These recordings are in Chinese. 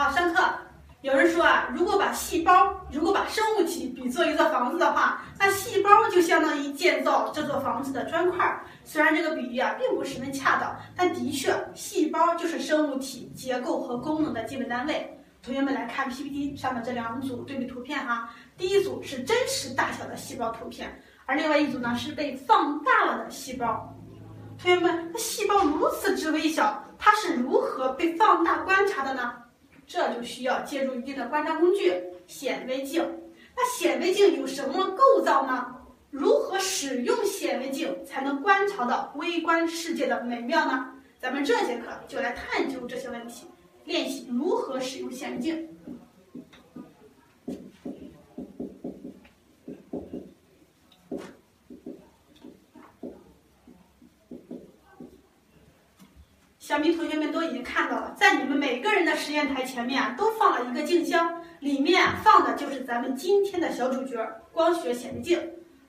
好，上课。有人说啊，如果把细胞，如果把生物体比作一座房子的话，那细胞就相当于建造这座房子的砖块。虽然这个比喻啊并不十分恰当，但的确，细胞就是生物体结构和功能的基本单位。同学们来看 PPT 上的这两组对比图片哈，第一组是真实大小的细胞图片，而另外一组呢是被放大了的细胞。同学们，那细胞如此之微小，它是如何被放大观察的呢？这就需要借助一定的观察工具——显微镜。那显微镜有什么构造呢？如何使用显微镜才能观察到微观世界的美妙呢？咱们这节课就来探究这些问题，练习如何使用显微镜。想必同学们都已经看到了，在你们每个人的实验台前面啊，都放了一个镜箱，里面放的就是咱们今天的小主角——光学显微镜。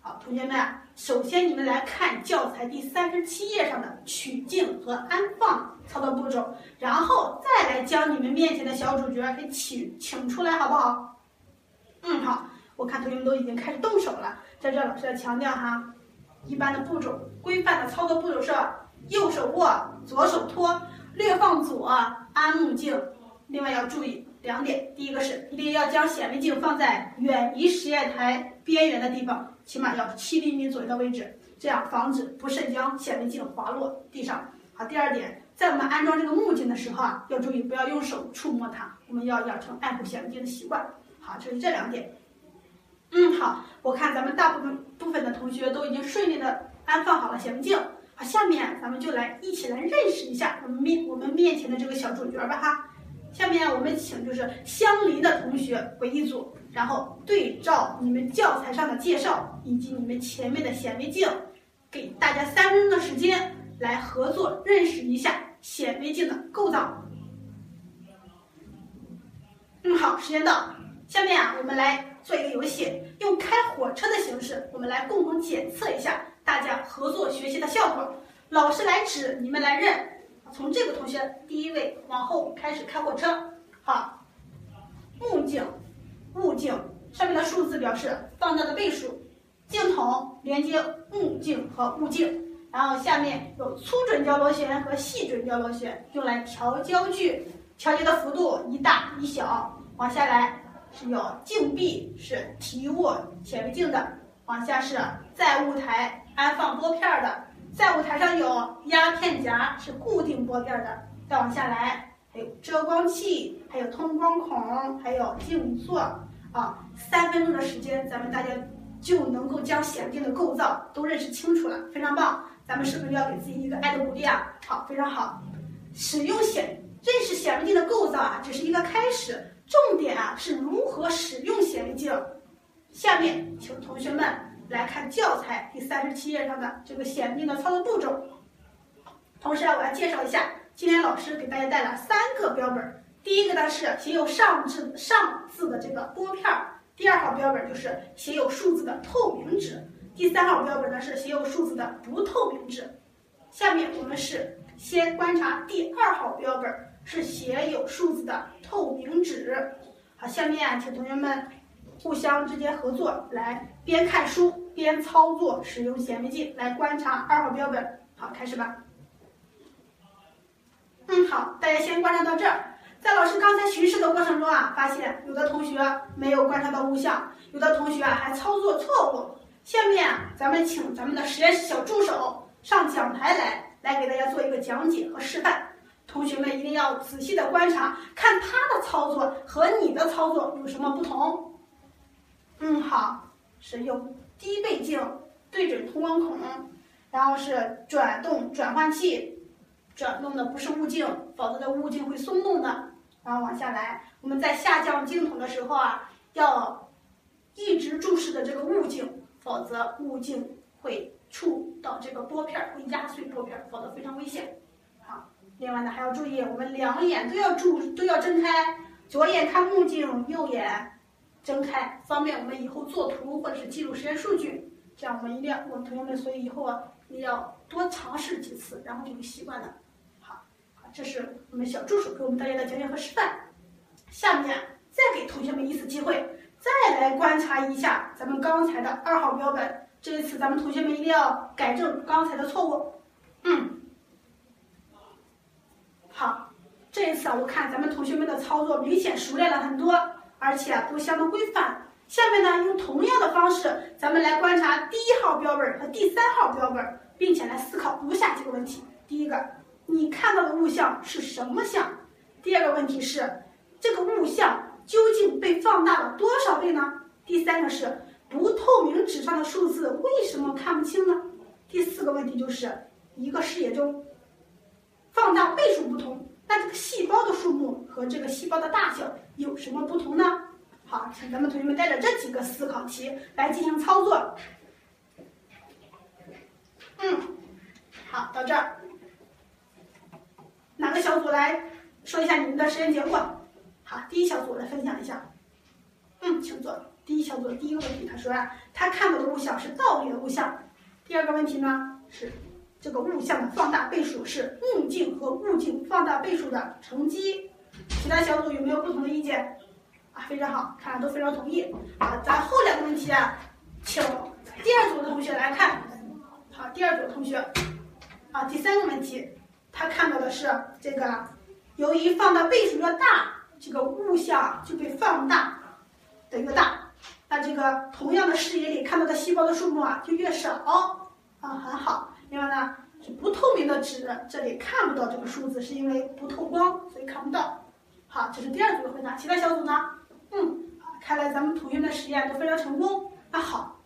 好，同学们，首先你们来看教材第三十七页上的取镜和安放操作步骤，然后再来将你们面前的小主角给请请出来，好不好？嗯，好。我看同学们都已经开始动手了，在这老师要强调哈，一般的步骤，规范的操作步骤是。右手握，左手托，略放左，安目镜。另外要注意两点：第一个是一定要将显微镜放在远离实验台边缘的地方，起码要七厘米左右的位置，这样防止不慎将显微镜滑落地上。好，第二点，在我们安装这个目镜的时候啊，要注意不要用手触摸它，我们要养成爱护显微镜的习惯。好，就是这两点。嗯，好，我看咱们大部分部分的同学都已经顺利的安放好了显微镜。好，下面咱们就来一起来认识一下我们面我们面前的这个小主角吧哈。下面我们请就是相邻的同学为一组，然后对照你们教材上的介绍以及你们前面的显微镜，给大家三分钟的时间来合作认识一下显微镜的构造。嗯，好，时间到。下面啊，我们来做一个游戏，用开火车的形式，我们来共同检测一下。大家合作学习的效果，老师来指，你们来认。从这个同学第一位往后开始开火车。好，目镜、物镜上面的数字表示放大的倍数，镜筒连接目镜和物镜，然后下面有粗准焦螺旋和细准焦螺旋，用来调焦距，调节的幅度一大一小。往下来是有镜壁，是提握显微镜的。往下是在物台。安放拨片的，在舞台上有压片夹，是固定拨片的。再往下来，还有遮光器，还有通光孔，还有镜座啊。三分钟的时间，咱们大家就能够将显微镜的构造都认识清楚了，非常棒。咱们是不是要给自己一个爱的鼓励啊？好，非常好。使用显认识显微镜的构造啊，只是一个开始，重点啊是如何使用显微镜。下面请同学们。来看教材第三十七页上的这个显微的操作步骤。同时啊，我要介绍一下，今天老师给大家带了三个标本。第一个呢是写有上字上字的这个拨片儿，第二号标本就是写有数字的透明纸，第三号标本呢是写有数字的不透明纸。下面我们是先观察第二号标本，是写有数字的透明纸。好，下面啊，请同学们。互相之间合作，来边看书边操作，使用显微镜来观察二号标本。好，开始吧。嗯，好，大家先观察到这儿。在老师刚才巡视的过程中啊，发现有的同学没有观察到物象，有的同学啊还操作错误。下面啊，咱们请咱们的实验室小助手上讲台来，来给大家做一个讲解和示范。同学们一定要仔细的观察，看他的操作和你的操作有什么不同。嗯，好，是用低倍镜对准通光孔，然后是转动转换器，转动的不是物镜，否则的物镜会松动的。然后往下来，我们在下降镜筒的时候啊，要一直注视着这个物镜，否则物镜会触到这个拨片，会压碎拨片，否则非常危险。好，另外呢还要注意，我们两眼都要注都要睁开，左眼看目镜，右眼。睁开，方便我们以后做图或者是记录实验数据。这样我们一定要，我们同学们，所以以后啊，你要多尝试几次，然后就会习惯了。好，好，这是我们小助手给我们大家的讲解和示范。下面再给同学们一次机会，再来观察一下咱们刚才的二号标本。这一次咱们同学们一定要改正刚才的错误。嗯，好，这一次啊，我看咱们同学们的操作明显熟练了很多，而且啊都相当规范。下面呢，用同样的方式，咱们来观察第一号标本和第三号标本，并且来思考如下几个问题：第一个，你看到的物象是什么像？第二个问题是，这个物象究竟被放大了多少倍呢？第三个是，不透明纸上的数字为什么看不清呢？第四个问题就是，一个视野中放大倍数不同，那这个细胞的数目和这个细胞的大小有什么不同呢？好，请咱们同学们带着这几个思考题来进行操作。嗯，好，到这儿，哪个小组来说一下你们的实验结果？好，第一小组来分享一下。嗯，请坐。第一小组第一个问题，他说啊，他看到的物象是倒立的物象。第二个问题呢是这个物象的放大倍数是目镜和物镜放大倍数的乘积。其他小组有没有不同的意见？啊非常好，看来都非常同意。好，咱后两个问题啊，请第二组的同学来看。好，第二组同学，啊，第三个问题，他看到的是这个，由于放大倍数越大，这个物象就被放大的越大，那这个同样的视野里看到的细胞的数目啊就越少。啊，很好。另外呢，是不透明的纸，这里看不到这个数字，是因为不透光，所以看不到。好，这是第二组的回答。其他小组呢？嗯，看来咱们同学们的实验都非常成功。那好，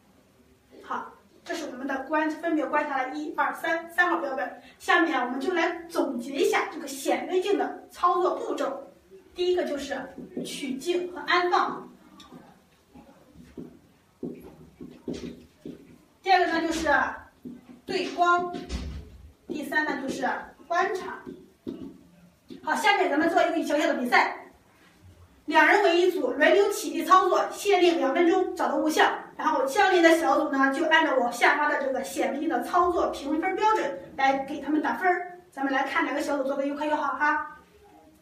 好，这是我们的观分别观察了一二三三号标本。下面我们就来总结一下这个显微镜的操作步骤。第一个就是取镜和安放，第二个呢就是对光，第三呢就是观察。好，下面咱们做一个小小的比赛。两人为一组，轮流起立操作，限定两分钟找到物象。然后相邻的小组呢，就按照我下发的这个显微镜的操作评分标准来给他们打分儿。咱们来看哪个小组做的又快又好哈。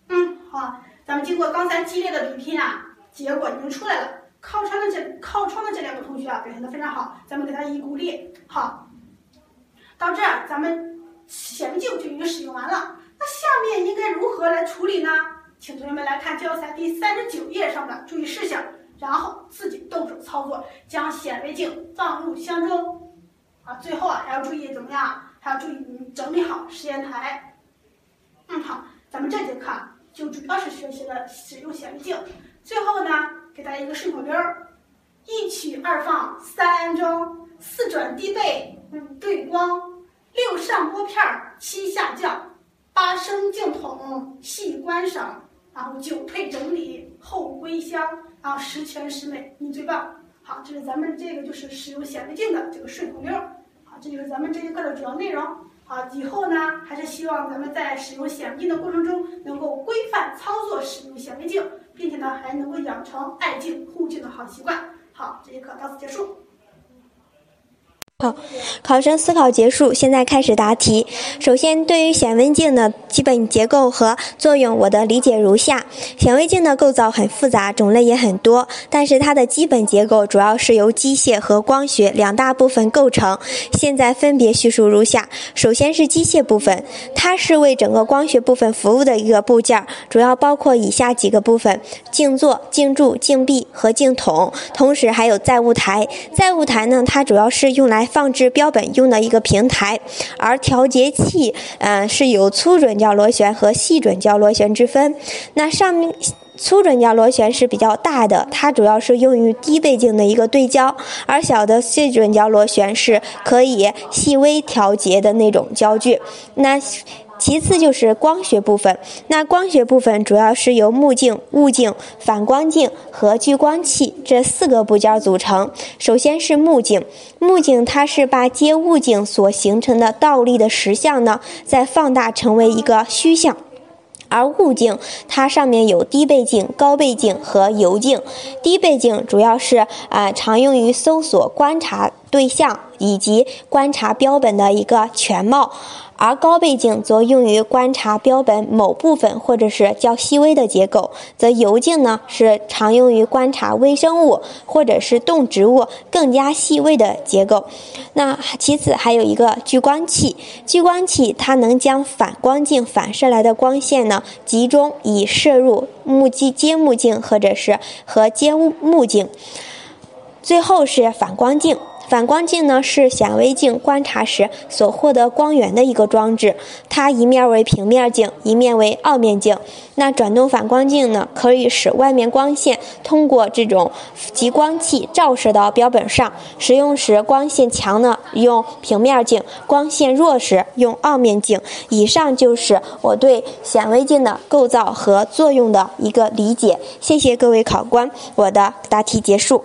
嗯，好，咱们经过刚才激烈的比拼啊，结果已经出来了。靠窗的这靠窗的这两个同学啊，表现的非常好，咱们给他以鼓励。好，到这儿咱们显微镜就已经使用完了。那下面应该如何来处理呢？请同学们来看教材第三十九页上的注意事项，然后自己动手操作，将显微镜放入箱中。啊，最后啊还要注意怎么样？还要注意整理好实验台。嗯，好，咱们这节课就主要是学习了使用显微镜。最后呢，给大家一个顺口溜儿：一取二放三安装，四转低倍五对光，上拨片儿七下降，八升镜筒细观赏。然后九退整理后归箱，然后十全十美，你最棒。好，这是咱们这个就是使用显微镜的这个顺口溜。好，这就是咱们这节课的主要内容。好，以后呢还是希望咱们在使用显微镜的过程中，能够规范操作使用显微镜，并且呢还能够养成爱镜护镜的好习惯。好，这节课到此结束。好，考生思考结束，现在开始答题。首先，对于显微镜的基本结构和作用，我的理解如下：显微镜的构造很复杂，种类也很多，但是它的基本结构主要是由机械和光学两大部分构成。现在分别叙述如下：首先是机械部分，它是为整个光学部分服务的一个部件，主要包括以下几个部分：镜座、镜柱、镜壁和镜筒，同时还有载物台。载物台呢，它主要是用来放置标本用的一个平台，而调节器，嗯，是有粗准焦螺旋和细准焦螺旋之分。那上面粗准焦螺旋是比较大的，它主要是用于低倍镜的一个对焦，而小的细准焦螺旋是可以细微调节的那种焦距。那其次就是光学部分，那光学部分主要是由目镜、物镜、反光镜和聚光器这四个部件组成。首先是目镜，目镜它是把接物镜所形成的倒立的实像呢，再放大成为一个虚像。而物镜它上面有低倍镜、高倍镜和油镜。低倍镜主要是啊常用于搜索、观察对象以及观察标本的一个全貌。而高倍镜则用于观察标本某部分或者是较细微的结构，则油镜呢是常用于观察微生物或者是动植物更加细微的结构。那其次还有一个聚光器，聚光器它能将反光镜反射来的光线呢集中以射入目镜、接目镜或者是和接目镜。最后是反光镜。反光镜呢是显微镜观察时所获得光源的一个装置，它一面为平面镜，一面为凹面镜。那转动反光镜呢，可以使外面光线通过这种极光器照射到标本上。使用时光线强呢，用平面镜；光线弱时用凹面镜。以上就是我对显微镜的构造和作用的一个理解。谢谢各位考官，我的答题结束。